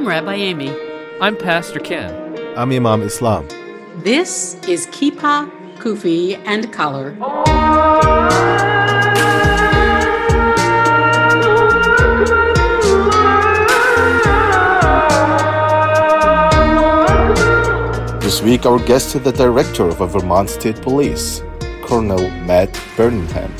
I'm Rabbi Amy. I'm Pastor Ken. I'm Imam Islam. This is Kippah, Kufi, and Collar. This week, our guest is the director of the Vermont State Police, Colonel Matt Birmingham.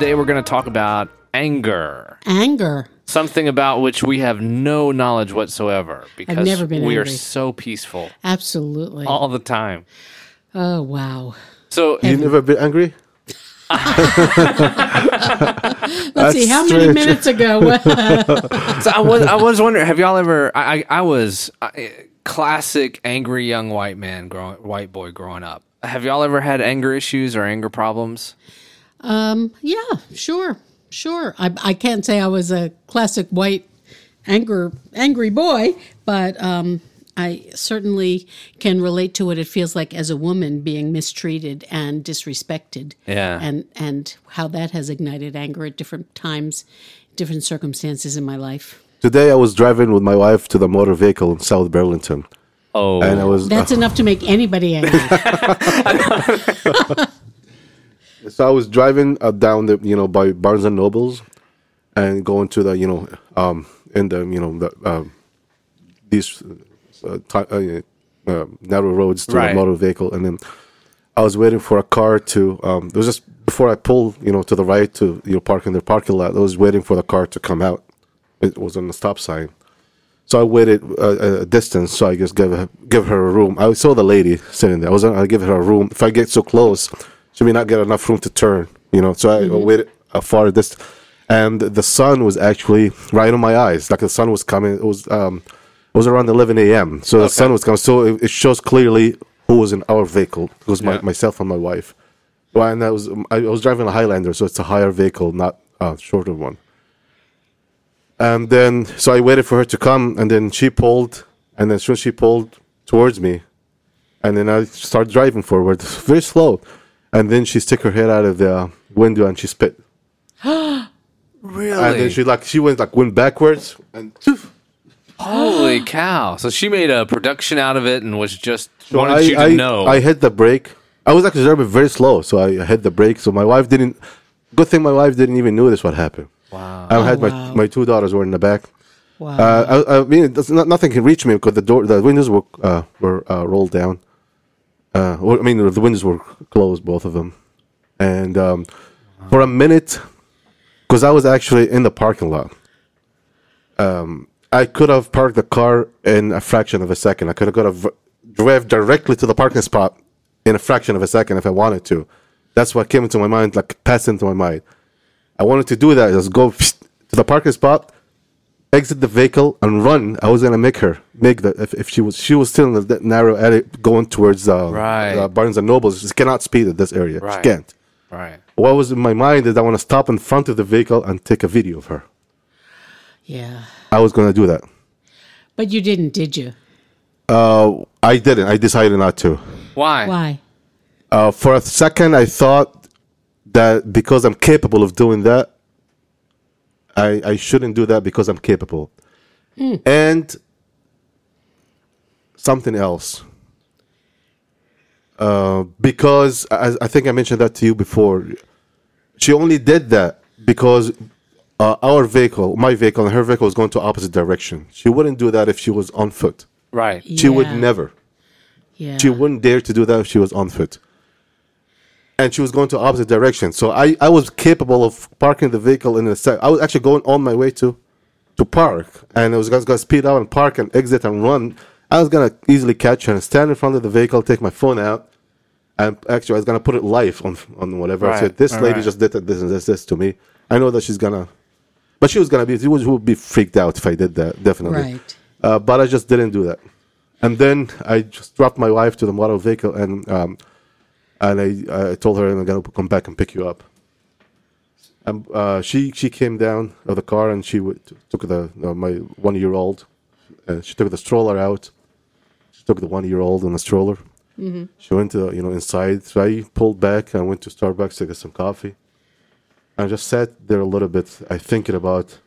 Today we're going to talk about anger. Anger. Something about which we have no knowledge whatsoever because never been we are so peaceful Absolutely. all the time. Oh, wow. So You never been angry? Let's see, how many strange. minutes ago? So I was I was wondering, have y'all ever? I I, I was I, classic angry young white man, growing white boy growing up. Have y'all ever had anger issues or anger problems? Um, yeah, sure, sure. I, I can't say I was a classic white anger angry boy, but um, I certainly can relate to what it feels like as a woman being mistreated and disrespected. Yeah. and and how that has ignited anger at different times, different circumstances in my life. Today, I was driving with my wife to the motor vehicle in South Burlington, Oh, and I was That's enough to make anybody angry. so I was driving uh, down the you know by Barnes and Nobles, and going to the you know um in the you know the um these uh, ti uh, uh, narrow roads to Right. the motor vehicle, and then I was waiting for a car to um it was just before I pulled you know to the right to you know park in the parking lot. I was waiting for the car to come out. It was on the stop sign. So I waited uh, a distance, so I just gave her, give her a room. I saw the lady sitting there. I was gonna give her a room. If I get so close, she may not get enough room to turn. You know, so I waited a far distance, and the sun was actually right on my eyes. Like the sun was coming. It was um, it was around 11 a.m. So the sun was coming. So it, it shows clearly who was in our vehicle. It was my, Yeah. myself and my wife. Well, and I was I was driving a Highlander, so it's a higher vehicle, not a shorter one. And then, so I waited for her to come, and then she pulled, and then soon she pulled towards me, and then I started driving forward, very slow, and then she stuck her head out of the window and she spit, really? and then she like she went like went backwards, and Holy cow! So she made a production out of it and was just So wanted I, you to I, know. I hit the brake. I was actually driving very slow, so I hit the brake. So my wife didn't. Good thing my wife didn't even notice what happened. wow. I had wow. my my two daughters were in the back. Wow. Uh, I, I mean, it does not, nothing can reach me because the door, the windows were uh, were uh, rolled down. Uh, well, I mean, the windows were closed, both of them, and um, for a minute, because I was actually in the parking lot. Um, I could have parked the car in a fraction of a second. I could have got a drive directly to the parking spot in a fraction of a second if I wanted to. That's what came into my mind, like passed into my mind. I wanted to do that. Just go to the parking spot, exit the vehicle, and run. I was gonna make her make that if, if she was she was still in that narrow alley going towards uh, Right. uh, Barnes and Nobles. She cannot speed at this area. Right. She can't. right. What was in my mind is I want to stop in front of the vehicle and take a video of her. yeah. I was gonna do that. But you didn't, did you? Uh, I didn't. I decided not to. Why? Why? Uh, for a second, I thought that because I'm capable of doing that, I, I shouldn't do that because I'm capable. And something else. Uh, because I, I think I mentioned that to you before. She only did that because uh, our vehicle, my vehicle, and her vehicle was going to opposite direction. She wouldn't do that if she was on foot. Right. She would never. Yeah. She wouldn't dare to do that if she was on foot. And she was going to opposite direction. So I, I was capable of parking the vehicle in a sec. I was actually going on my way to to park. And I was going to speed up and park and exit and run. I was going to easily catch her and stand in front of the vehicle, take my phone out. And actually, I was going to put it live on on whatever. I Right. said, this Right, lady right. just did this and this, this to me. I know that she's going to. But she was going to be, she would, she would be freaked out if I did that, definitely. Right. Uh, but I just didn't do that. And then I just dropped my wife to the motor vehicle, and um, and I, I told her I'm gonna come back and pick you up. And uh, she she came down of the car and she w- took the uh, my one year old. Uh, she took the stroller out. She took the one year old in a stroller, She went to you know inside. So I pulled back. I went to Starbucks to get some coffee. I just sat there a little bit. I thinking about.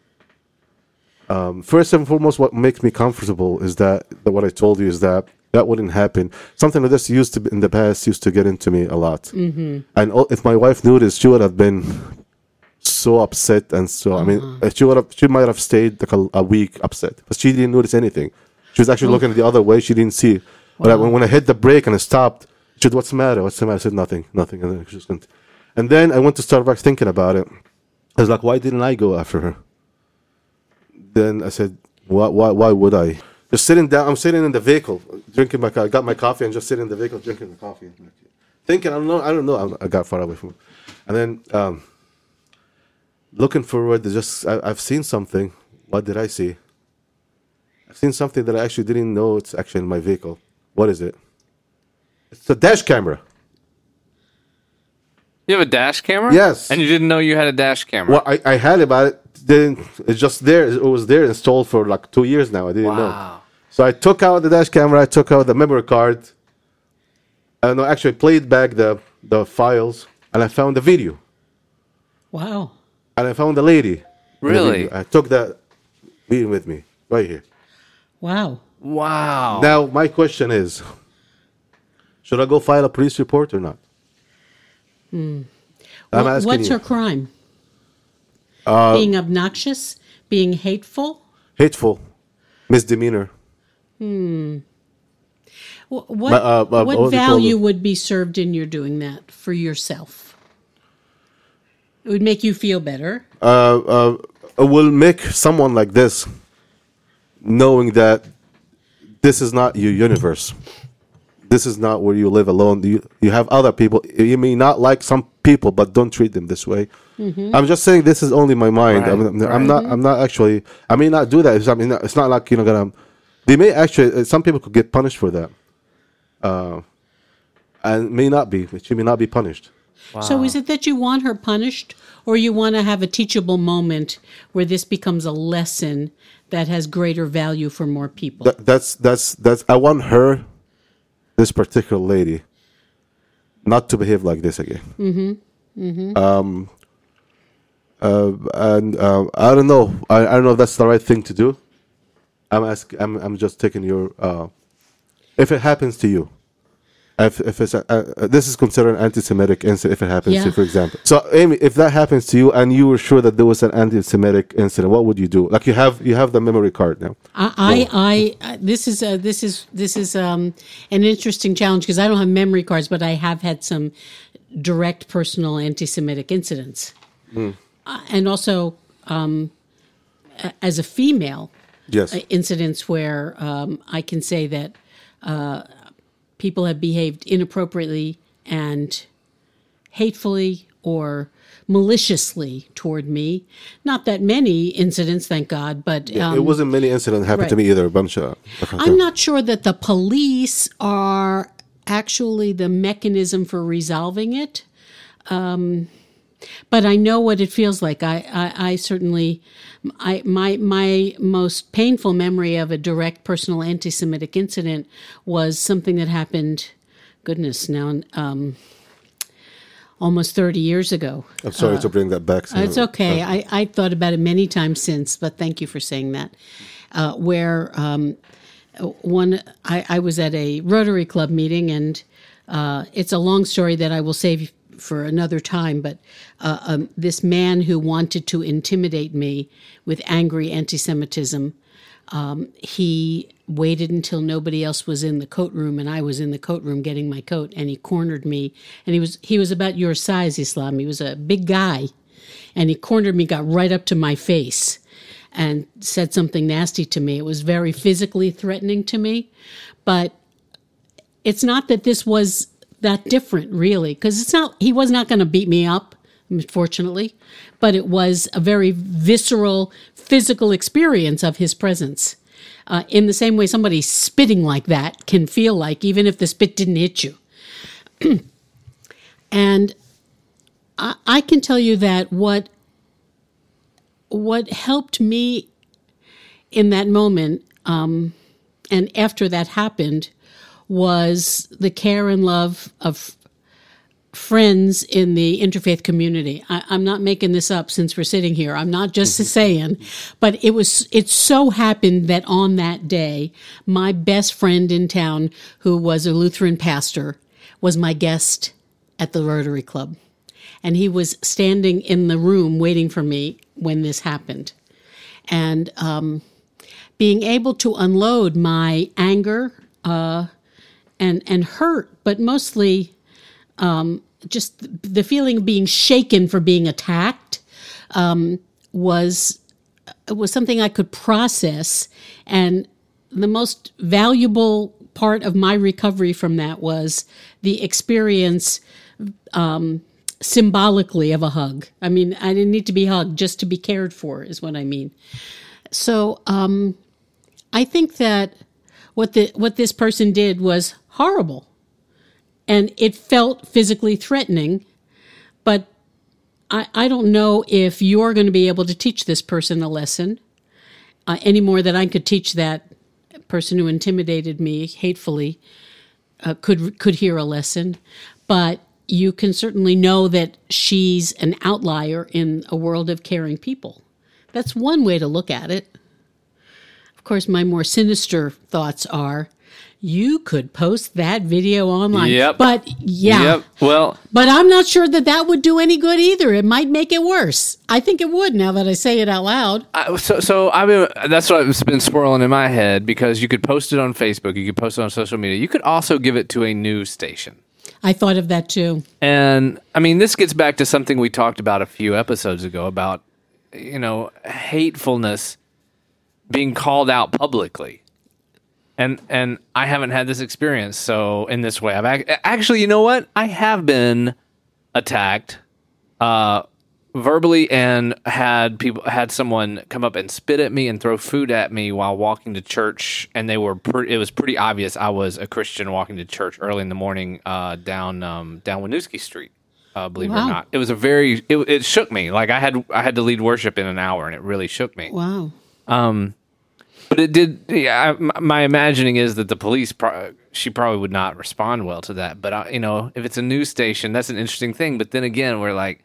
Um, first and foremost, what makes me comfortable is that, that what I told you is that that wouldn't happen. Something like this used to be, in the past used to get into me a lot. Mm-hmm. And if my wife knew this, she would have been so upset and so. I mean, uh, she would have. She might have stayed like a, a week upset, but she didn't notice anything. She was actually looking the other way. She didn't see. But I, when, when I hit the brake and I stopped, she said, "What's the matter? What's the matter?" I said, "Nothing, nothing." And then she just went. And then I went to Starbucks thinking about it. I was like, "Why didn't I go after her?" Then I said, "Why? Why? Why would I?" Just sitting down. I'm sitting in the vehicle, drinking my. I got my coffee and just sitting in the vehicle drinking the coffee, thinking. I don't know. I don't know. I'm- got far away from it, and then um, looking forward. to Just I, I've seen something. What did I see? I've seen something that I actually didn't know it's actually in my vehicle. What is it? It's a dash camera. You have a dash camera? Yes. And you didn't know you had a dash camera? Well, I, I had it, but it didn't. It's just there. It was there installed for like two years now. I didn't know. Wow. So I took out the dash camera. I took out the memory card. And I actually played back the the files, and I found the video, Wow. and I found the lady. in the Really? I took that video with me right here. Wow. Wow. Now my question is, should I go file a police report or not? I'm What- asking what's you. her crime? Uh, being obnoxious, being hateful. Hateful, misdemeanor. Wh- What, Ma- uh, uh, what what was it called? value would be served in your doing that for yourself? It would make you feel better. uh, uh, will make someone like this knowing that this is not your universe. This is not where you live alone. You, you have other people. You may not like some people, but don't treat them this way. I'm just saying this is only my mind. I'm, I'm not. I'm not actually. I may not do that. It's, I mean, it's not like you know. Gonna. They may actually. uh, Some people could get punished for that. Uh, and may not be. She may not be punished. So is it that you want her punished or you want to have a teachable moment where this becomes a lesson that has greater value for more people? That, that's that's that's. I want her, this particular lady, not to behave like this again. Mm-hmm. Mm-hmm. Um. Uh, and uh, I don't know. I, I don't know if that's the right thing to do. I'm asking. I'm I'm just taking your. Uh, if it happens to you, if if it's a, uh, this is considered an anti-Semitic incident, if it happens to Yeah. you, for example. So, Amy, if that happens to you and you were sure that there was an anti-Semitic incident, what would you do? Like you have you have the memory card now. I, I, I this is a, this is this is um, an interesting challenge because I don't have memory cards, but I have had some direct personal anti-Semitic incidents, uh, and also um, as a female, Yes. uh, incidents where um, I can say that uh, people have behaved inappropriately and hatefully or maliciously toward me. Not that many incidents, thank God, but um, it wasn't many incidents happened to me either. A bunch of. I'm not sure that the police are actually the mechanism for resolving it. Um, but I know what it feels like. I, I, I certainly, I, my, my most painful memory of a direct personal anti-Semitic incident was something that happened, goodness, now, um, almost 30 years ago. I'm sorry to bring that back. It's okay. I, I thought about it many times since, but thank you for saying that. Uh, where um, one, I, I was at a Rotary Club meeting, and uh, it's a long story that I will save for another time. But uh, um, this man who wanted to intimidate me with angry anti-Semitism, um, he waited until nobody else was in the coat room and I was in the coat room getting my coat and he cornered me. And he was he was about your size Islam. He was a big guy. And he cornered me got right up to my face and said something nasty to me. It was very physically threatening to me. But it's not that this was that different really because it's not he was not going to beat me up unfortunately but it was a very visceral physical experience of his presence. Uh, in the same way somebody spitting like that can feel like even if the spit didn't hit you. And I, I can tell you that what what helped me in that moment um, and after that happened was the care and love of friends in the interfaith community. I, I'm not making this up since we're sitting here. I'm not just saying, but it was. It so happened that on that day, my best friend in town, who was a Lutheran pastor, was my guest at the Rotary Club, and he was standing in the room waiting for me when this happened, and um, being able to unload my anger uh, and and hurt, but mostly just the feeling of being shaken for being attacked um, was was something I could process, and the most valuable part of my recovery from that was the experience um, symbolically of a hug. I mean, I didn't need to be hugged just to be cared for, is what I mean. So um, I think that what the what this person did was horrible and it felt physically threatening. But I, I don't know if you're going to be able to teach this person a lesson uh, any more than I could teach that person who intimidated me hatefully uh, could could hear a lesson. But you can certainly know that she's an outlier in a world of caring people. That's one way to look at it. Of course, my more sinister thoughts are you could post that video online. Yep. But yeah. Yep. Well, But I'm not sure that that would do any good either. It might make it worse. I think it would now that I say it out loud. I, so so I mean that's what's been swirling in my head because you could post it on Facebook, you could post it on social media, you could also give it to a news station. I thought of that too. And I mean, this gets back to something we talked about a few episodes ago about, you know, hatefulness being called out publicly. And and I haven't had this experience, so in this way, I've ac- actually, you know what? I have been attacked, uh, verbally, and had people had someone come up and spit at me and throw food at me while walking to church, and they were pre- it was pretty obvious I was a Christian walking to church early in the morning, uh, down um, down Winooski Street. Uh, believe it or not, it was a very it, it shook me. Like I had I had to lead worship in an hour, and it really shook me. Wow. But it did. Yeah, I, my imagining is that the police, pro- she probably would not respond well to that. But uh, you know, if it's a news station, that's an interesting thing. But then again, we're like,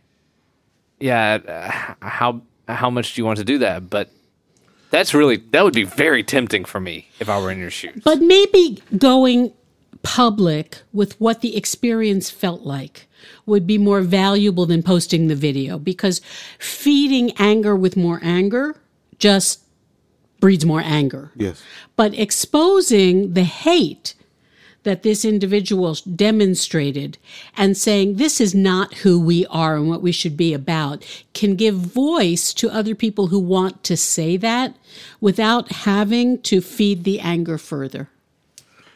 yeah, uh, how how much do you want to do that? But that's really that would be very tempting for me if I were in your shoes. But maybe going public with what the experience felt like would be more valuable than posting the video because feeding anger with more anger just breeds more anger. Yes. But exposing the hate that this individual demonstrated and saying this is not who we are and what we should be about can give voice to other people who want to say that without having to feed the anger further.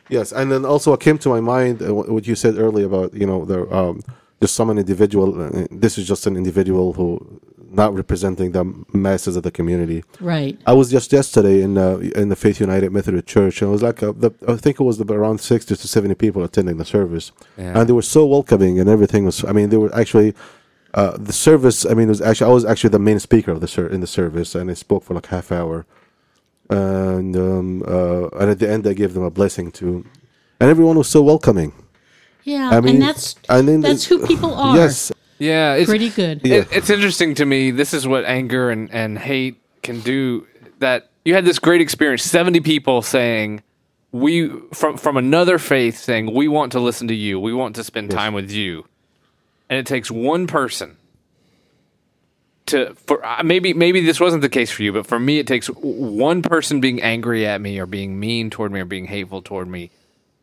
Yes, and then also what came to my mind uh, what you said earlier about you know there um, there's some an individual. Uh, this is just an individual who not representing the masses of the community. Right. I was just yesterday in uh, in the Faith United Methodist Church, and it was like uh the, I think it was around sixty to seventy people attending the service, Yeah. and they were so welcoming, and everything was. I mean, they were actually. Uh, the service, I mean, it was actually I was actually the main speaker of the ser- in the service, and I spoke for like half hour, and um, uh, and at the end I gave them a blessing too, and everyone was so welcoming. Yeah, I mean, and that's and then that's who people are. Yes, Yeah, it's Pretty good. Yeah. It, it's interesting to me. This is what anger and, and hate can do. That you had this great experience. Seventy people saying we from from another faith saying we want to listen to you. We want to spend time with you, and it takes one person to for uh, maybe maybe this wasn't the case for you, but for me, it takes one person being angry at me or being mean toward me or being hateful toward me.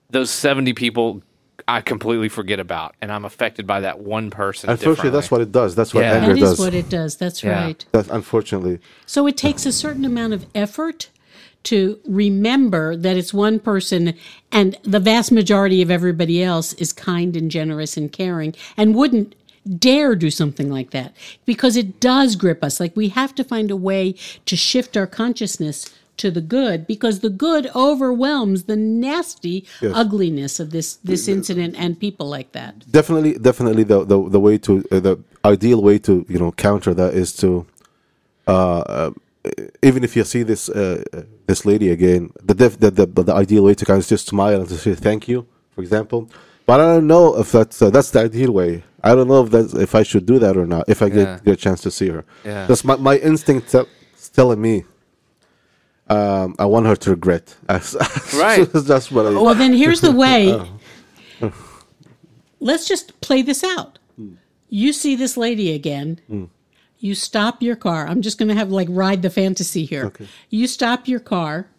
Those seventy people. I completely forget about, and I'm affected by that one person. unfortunately, that's what it does. That's what Yeah. anger That is does. what it does. That's Yeah. right. That's unfortunately. So it takes a certain amount of effort to remember that it's one person and the vast majority of everybody else is kind and generous and caring and wouldn't dare do something like that because it does grip us. Like we have to find a way to shift our consciousness to the good because the good overwhelms the nasty Yes. ugliness of this this incident and people like that. definitely definitely the the, the way to uh, the ideal way to you know counter that is to uh, uh even if you see this uh, uh, this lady again, the, def- the the the ideal way to kind of just smile and to say thank you, for example. But I don't know if that's uh, that's the ideal way. I don't know if that's if I should do that or not. If I get, Yeah. get a chance to see her, Yeah. that's my my instinct te- telling me. Um, I want her to regret. Right. that's what I. Well, then here's the way. Let's just play this out. You see this lady again. You stop your car. I'm just going to have like ride the fantasy here. Okay. You stop your car.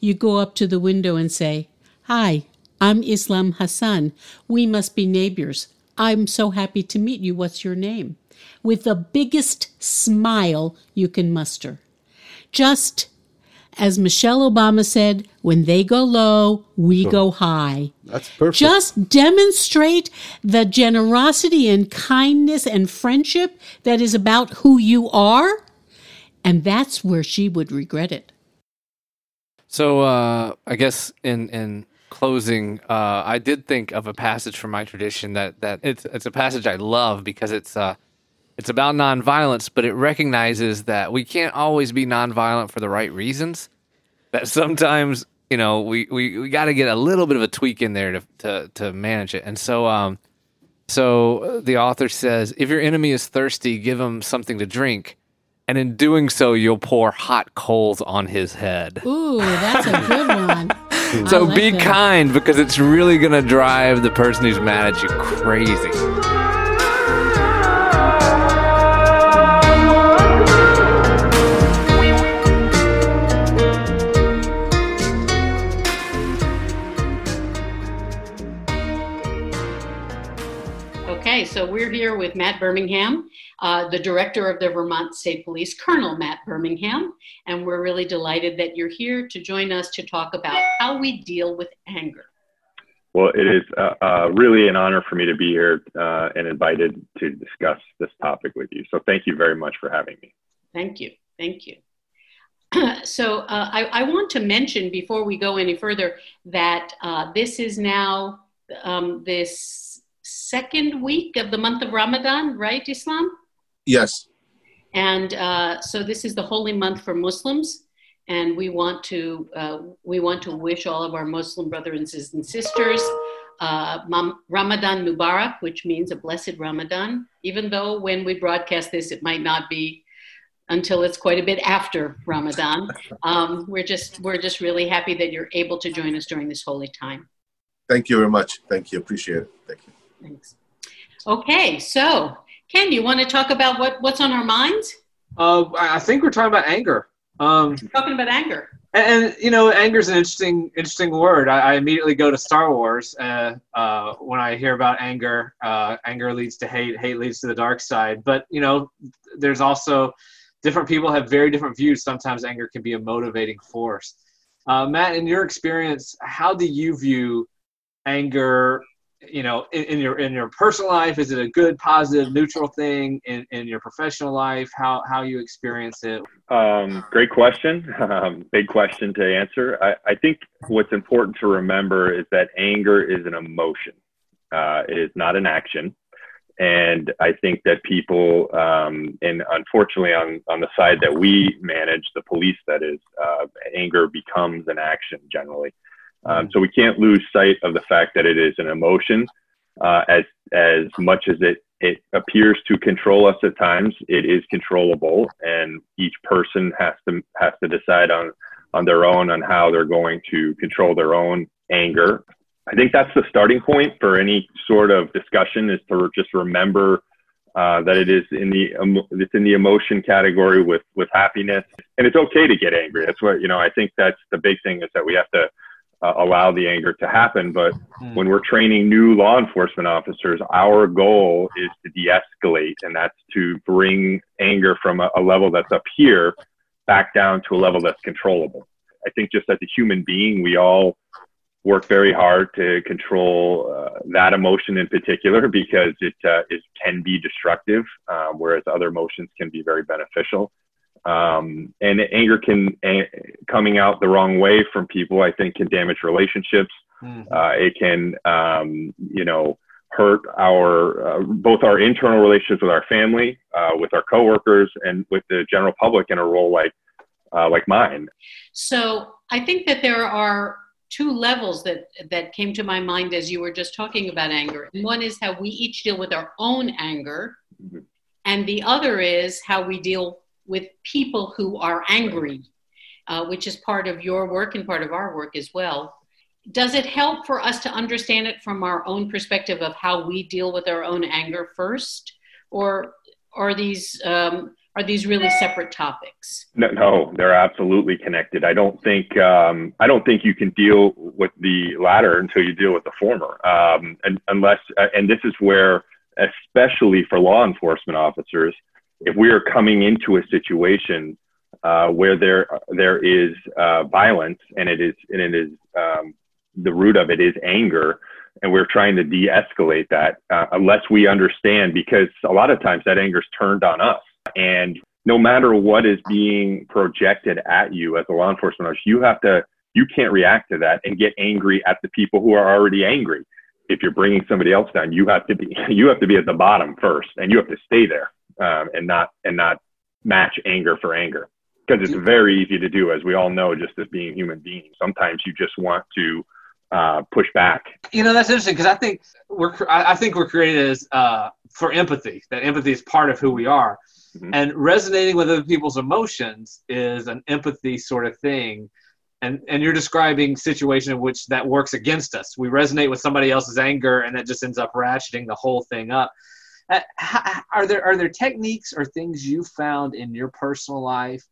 You go up to the window and say, Hi, I'm Islam Hassan. We must be neighbors. I'm so happy to meet you. What's your name? With the biggest smile you can muster. Just as Michelle Obama said, when they go low, we go high. That's perfect. Just demonstrate the generosity and kindness and friendship that is about who you are. And that's where she would regret it. So uh, I guess in in closing, uh, I did think of a passage from my tradition that that it's it's a passage I love because it's uh it's about nonviolence, but it recognizes that we can't always be nonviolent for the right reasons. That sometimes you know we we, we got to get a little bit of a tweak in there to to to manage it. And so um so uh, the author says if your enemy is thirsty, give him something to drink. And in doing so, you'll pour hot coals on his head. Ooh, that's a good one. So like be that. kind because it's really going to drive the person who's mad at you crazy. So we're here with Matt Birmingham, uh, the director of the Vermont State Police, Colonel Matt Birmingham, and we're really delighted that you're here to join us to talk about how we deal with anger. Well, it is uh, uh, really an honor for me to be here uh, and invited to discuss this topic with you. So thank you very much for having me. Thank you. Thank you. so uh, I, I want to mention before we go any further that uh, this is now um, this second week of the month of Ramadan, right, Islam? Yes. And uh, so this is the holy month for Muslims, and we want to uh, we want to wish all of our Muslim brothers and sisters uh, Ramadan Mubarak, which means a blessed Ramadan. Even though when we broadcast this, it might not be until it's quite a bit after Ramadan. Um, we're just we're just really happy that you're able to join us during this holy time. Thank you very much. Thank you. Appreciate it. Thank you. Thanks. Okay, so Ken, you want to talk about what, what's on our minds? Uh, I think we're talking about anger. Um, Talking about anger. and, and, you know, anger is an interesting, interesting word. I, I immediately go to Star Wars uh, uh, when I hear about anger. Uh, anger leads to hate. Hate leads to the dark side. But you know, there's also different people have very different views. Sometimes anger can be a motivating force. Uh, Matt, in your experience, how do you view anger? You know, in, in your in your personal life, is it a good, positive, neutral thing? In, in your professional life, how how you experience it? Um, great question. Um, big question to answer. I, I think what's important to remember is that anger is an emotion. Uh, it is not an action. And I think that people, um, and unfortunately, on, on the side that we manage, the police, that is, uh, anger becomes an action generally. Um, so we can't lose sight of the fact that it is an emotion. Uh, as as much as it it appears to control us at times, it is controllable, and each person has to has to decide on on their own on how they're going to control their own anger. I think that's the starting point for any sort of discussion is to just remember uh, that it is in the emo- it's in the emotion category with with happiness, and it's okay to get angry. That's what you know. I think that's the big thing is that we have to uh, allow the anger to happen. But Hmm. when we're training new law enforcement officers, our goal is to de-escalate, and that's to bring anger from a, a level that's up here back down to a level that's controllable. I think just as a human being, we all work very hard to control uh, that emotion in particular because it, uh, it can be destructive, uh, whereas other emotions can be very beneficial. Um, and anger can a- coming out the wrong way from people, I think, can damage relationships. Mhm. Uh, it can, um, you know, hurt our uh, both our internal relationships with our family, uh, with our coworkers, and with the general public in a role like uh, like mine. So I think that there are two levels that that came to my mind as you were just talking about anger. One is how we each deal with our own anger, Mhm. and the other is how we deal with people who are angry, uh, which is part of your work and part of our work as well. Does it help for us to understand it from our own perspective of how we deal with our own anger first, or are these um, are these really separate topics? No, no, they're absolutely connected. I don't think um, I don't think you can deal with the latter until you deal with the former. Um, and unless, uh, and this is where, especially for law enforcement officers, if we are coming into a situation uh, where there there is uh, violence and it is and it is um, the root of it is anger, and we're trying to de-escalate that, uh, unless we understand, because a lot of times that anger is turned on us and no matter what is being projected at you as a law enforcement officer, you have to, you can't react to that and get angry at the people who are already angry. If you're bringing somebody else down, you have to be, you have to be at the bottom first, and you have to stay there um, and not and not match anger for anger because it's very easy to do, as we all know, just as being human beings. Sometimes you just want to uh, push back. You know, that's interesting because I think we're I think we're created as uh, for empathy. That empathy is part of who we are, Mhm. and resonating with other people's emotions is an empathy sort of thing. And and you're describing situation in which that works against us. We resonate with somebody else's anger, and that just ends up ratcheting the whole thing up. Uh, are there are there techniques or things you found in your personal life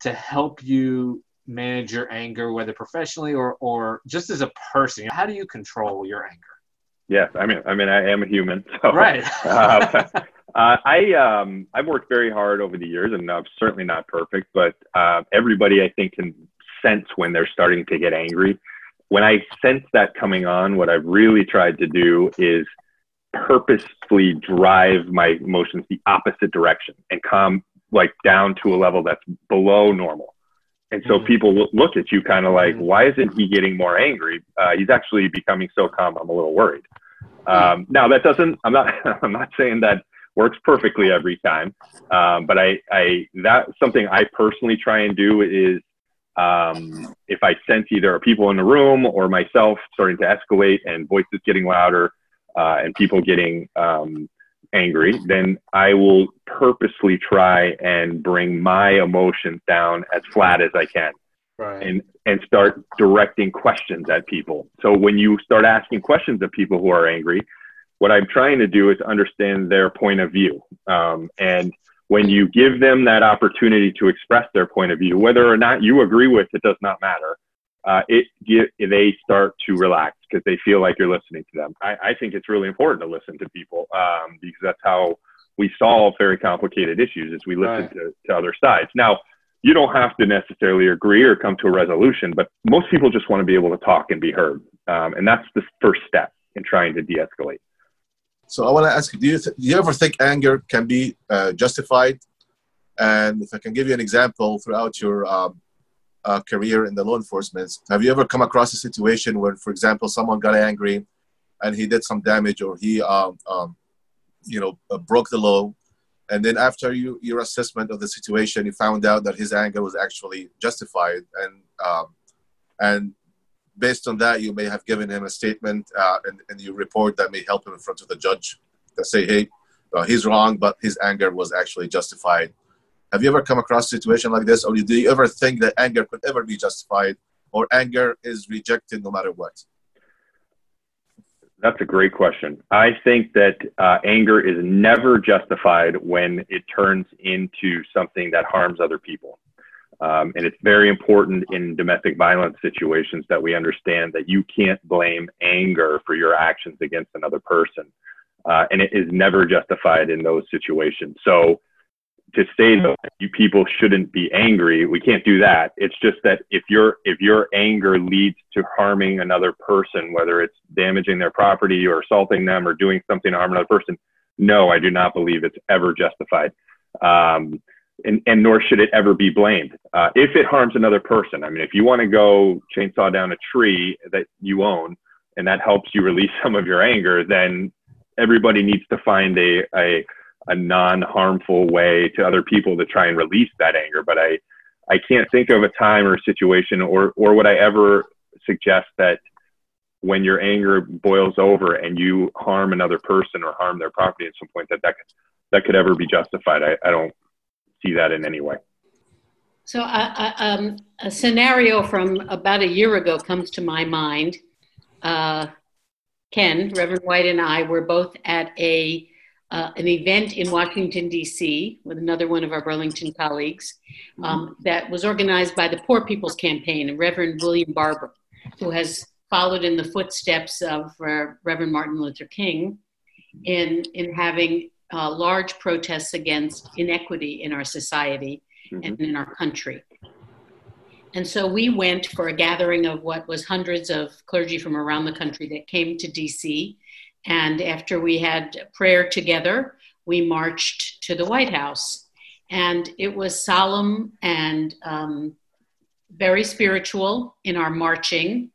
to help you manage your anger, whether professionally or or just as a person? How do you control your anger? Yes, I mean, I mean, I am a human. So, Right. uh, uh, I um, I've worked very hard over the years, and I'm certainly not perfect. But uh, everybody, I think, can sense when they're starting to get angry. When I sense that coming on, what I've really tried to do is purposefully drive my emotions the opposite direction and come like down to a level that's below normal. And so Mhm. people look at you kind of like, Mhm. why isn't he getting more angry? Uh, he's actually becoming so calm. I'm a little worried. Um, now that doesn't, I'm not, I'm not saying that works perfectly every time. Um, but I, I, that's something I personally try and do is, um, if I sense either people in the room or myself starting to escalate and voices getting louder, uh, and people getting, um, angry, then I will purposely try and bring my emotions down as flat as I can right. and and start directing questions at people. So when you start asking questions of people who are angry, what I'm trying to do is understand their point of view. Um, and when you give them that opportunity to express their point of view, whether or not you agree with it does not matter. Uh, it they start to relax because they feel like you're listening to them. I, I think it's really important to listen to people um, because that's how we solve very complicated issues. Is we listen Right. to, to other sides. Now, you don't have to necessarily agree or come to a resolution, but most people just want to be able to talk and be heard. Um, and that's the first step in trying to de escalate. So I want to ask you: Do you th- do you ever think anger can be uh, justified? And if I can give you an example, throughout your um, uh, career in the law enforcement, have you ever come across a situation where, for example, someone got angry and he did some damage, or he, um, um, you know, uh, broke the law, and then after you, your assessment of the situation, you found out that his anger was actually justified, and um, and based on that, you may have given him a statement uh, and, you report that may help him in front of the judge that say, hey, uh, he's wrong, but his anger was actually justified. Have you ever come across a situation like this, or do you ever think that anger could ever be justified, or anger is rejected no matter what? That's a great question. I think that uh, anger is never justified when it turns into something that harms other people. Um, and it's very important in domestic violence situations that we understand that you can't blame anger for your actions against another person. Uh, and it is never justified in those situations. So to say that you people shouldn't be angry, we can't do that. It's just that if your if your anger leads to harming another person, whether it's damaging their property or assaulting them or doing something to harm another person, no, I do not believe it's ever justified. Um, and, and nor should it ever be blamed. Uh, if it harms another person, I mean, if you want to go chainsaw down a tree that you own and that helps you release some of your anger, then everybody needs to find a, a, a non-harmful way to other people to try and release that anger. But I, I can't think of a time or situation, or or would I ever suggest that when your anger boils over and you harm another person or harm their property at some point, that that could, that could ever be justified. I, I don't see that in any way. So, uh, uh, um, a scenario from about a year ago comes to my mind. Uh, Ken, Reverend White, and I were both at a uh, an event in Washington D.C. with another one of our Burlington colleagues um, that was organized by the Poor People's Campaign and Reverend William Barber, who has followed in the footsteps of uh, Reverend Martin Luther King in in having uh, large protests against inequity in our society mm-hmm. and in our country. And so we went for a gathering of what was hundreds of clergy from around the country that came to DC. And after we had prayer together, we marched to the White House. And it was solemn and um, very spiritual in our marching.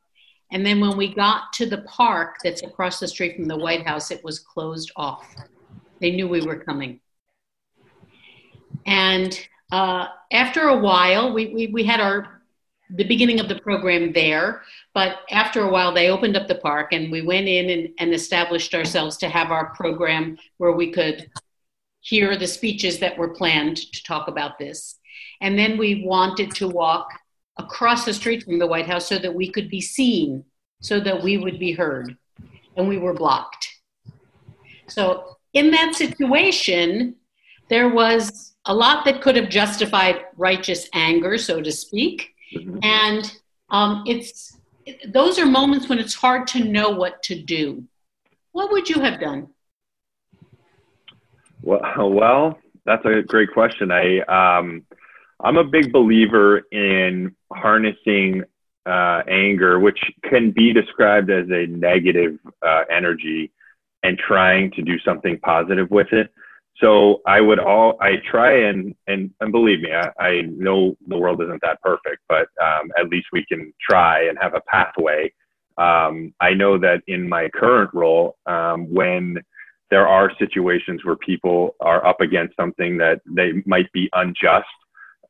And then when we got to the park that's across the street from the White House, it was closed off. They knew we were coming. And uh, after a while, we, we, we had our the beginning of the program there, but after a while, they opened up the park and we went in and, and established ourselves to have our program where we could hear the speeches that were planned to talk about this. And then we wanted to walk across the street from the White House so that we could be seen, so that we would be heard. And we were blocked. So, in that situation, there was a lot that could have justified righteous anger, so to speak. Mm-hmm. And um, it's those are moments when it's hard to know what to do. What would you have done? Well, well, that's a great question. I um, I'm a big believer in harnessing uh, anger, which can be described as a negative uh, energy, and trying to do something positive with it. So I would all I try and and, and believe me, I, I know the world isn't that perfect, but um, at least we can try and have a pathway. Um, I know that in my current role, um, when there are situations where people are up against something that they might be unjust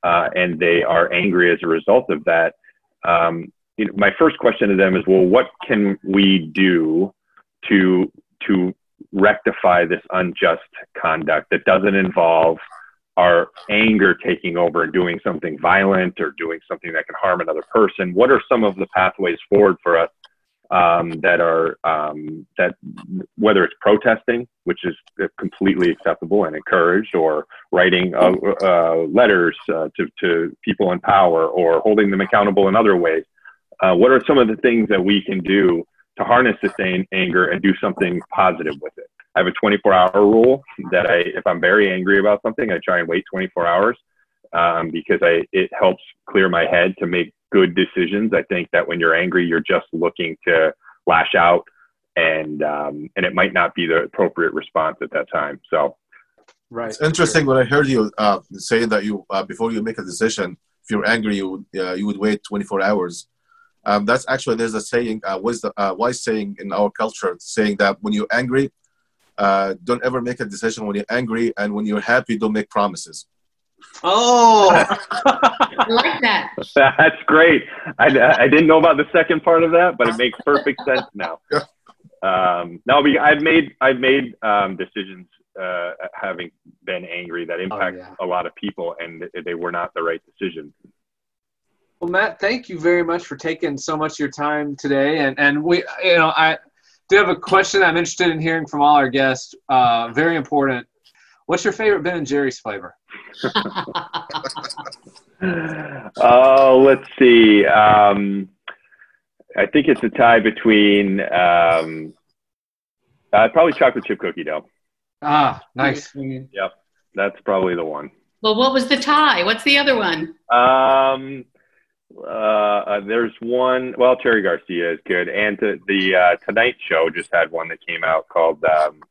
uh, and they are angry as a result of that. Um, you know, my first question to them is, well, what can we do to to rectify this unjust conduct that doesn't involve our anger taking over and doing something violent or doing something that can harm another person? What are some of the pathways forward for us um, that are um, that whether it's protesting, which is completely acceptable and encouraged, or writing uh, uh, letters uh, to to people in power, or holding them accountable in other ways? Uh, what are some of the things that we can do to harness this anger and do something positive with it. I have a 24 hour rule that I, if I'm very angry about something, I try and wait 24 hours um, because I, it helps clear my head to make good decisions. I think that when you're angry, you're just looking to lash out and, um, and it might not be the appropriate response at that time. So, right. It's interesting when I heard you uh, saying that you, uh, before you make a decision, if you're angry, you would, uh, you would wait 24 hours. Um, that's actually there's a saying, uh, wisdom, uh, wise saying in our culture, saying that when you're angry, uh, don't ever make a decision when you're angry, and when you're happy, don't make promises. Oh, I like that. That's great. I, I didn't know about the second part of that, but it makes perfect sense now. Um, no, I've made I've made um, decisions uh, having been angry that impact oh, yeah. a lot of people, and they were not the right decisions. Well, Matt, thank you very much for taking so much of your time today. And and we, you know, I do have a question I'm interested in hearing from all our guests. Uh, very important. What's your favorite Ben and Jerry's flavor? oh, let's see. Um, I think it's a tie between um, uh, probably chocolate chip cookie dough. Ah, nice. Yep, that's probably the one. Well, what was the tie? What's the other one? Um, uh, uh, there's one. Well, Cherry Garcia is good, and to, the uh, Tonight Show just had one that came out called um,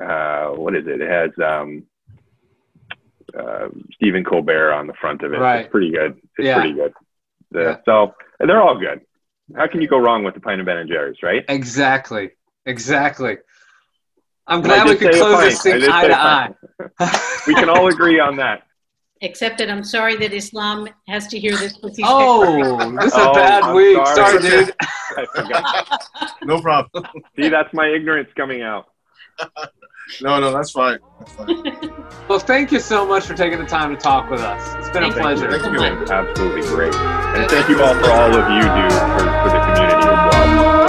uh, what is it? It has um, uh, Stephen Colbert on the front of it. Right. It's pretty good. It's yeah. pretty good. yeah. So they're all good. How can you go wrong with the pint of Ben and Jerry's, right? Exactly. Exactly. I'm glad we could close this thing eye to eye. we can all agree on that. Except that I'm sorry that Islam has to hear this. Oh, this is a Oh, bad I'm week. sorry. Sorry, dude. I forgot. No problem. See, that's my ignorance coming out. No, no, that's fine. That's fine. Well, thank you so much for taking the time to talk with us. It's been a Thank you. pleasure. Thank you. Absolutely great. And thank you all for all of you do for, for the community as well.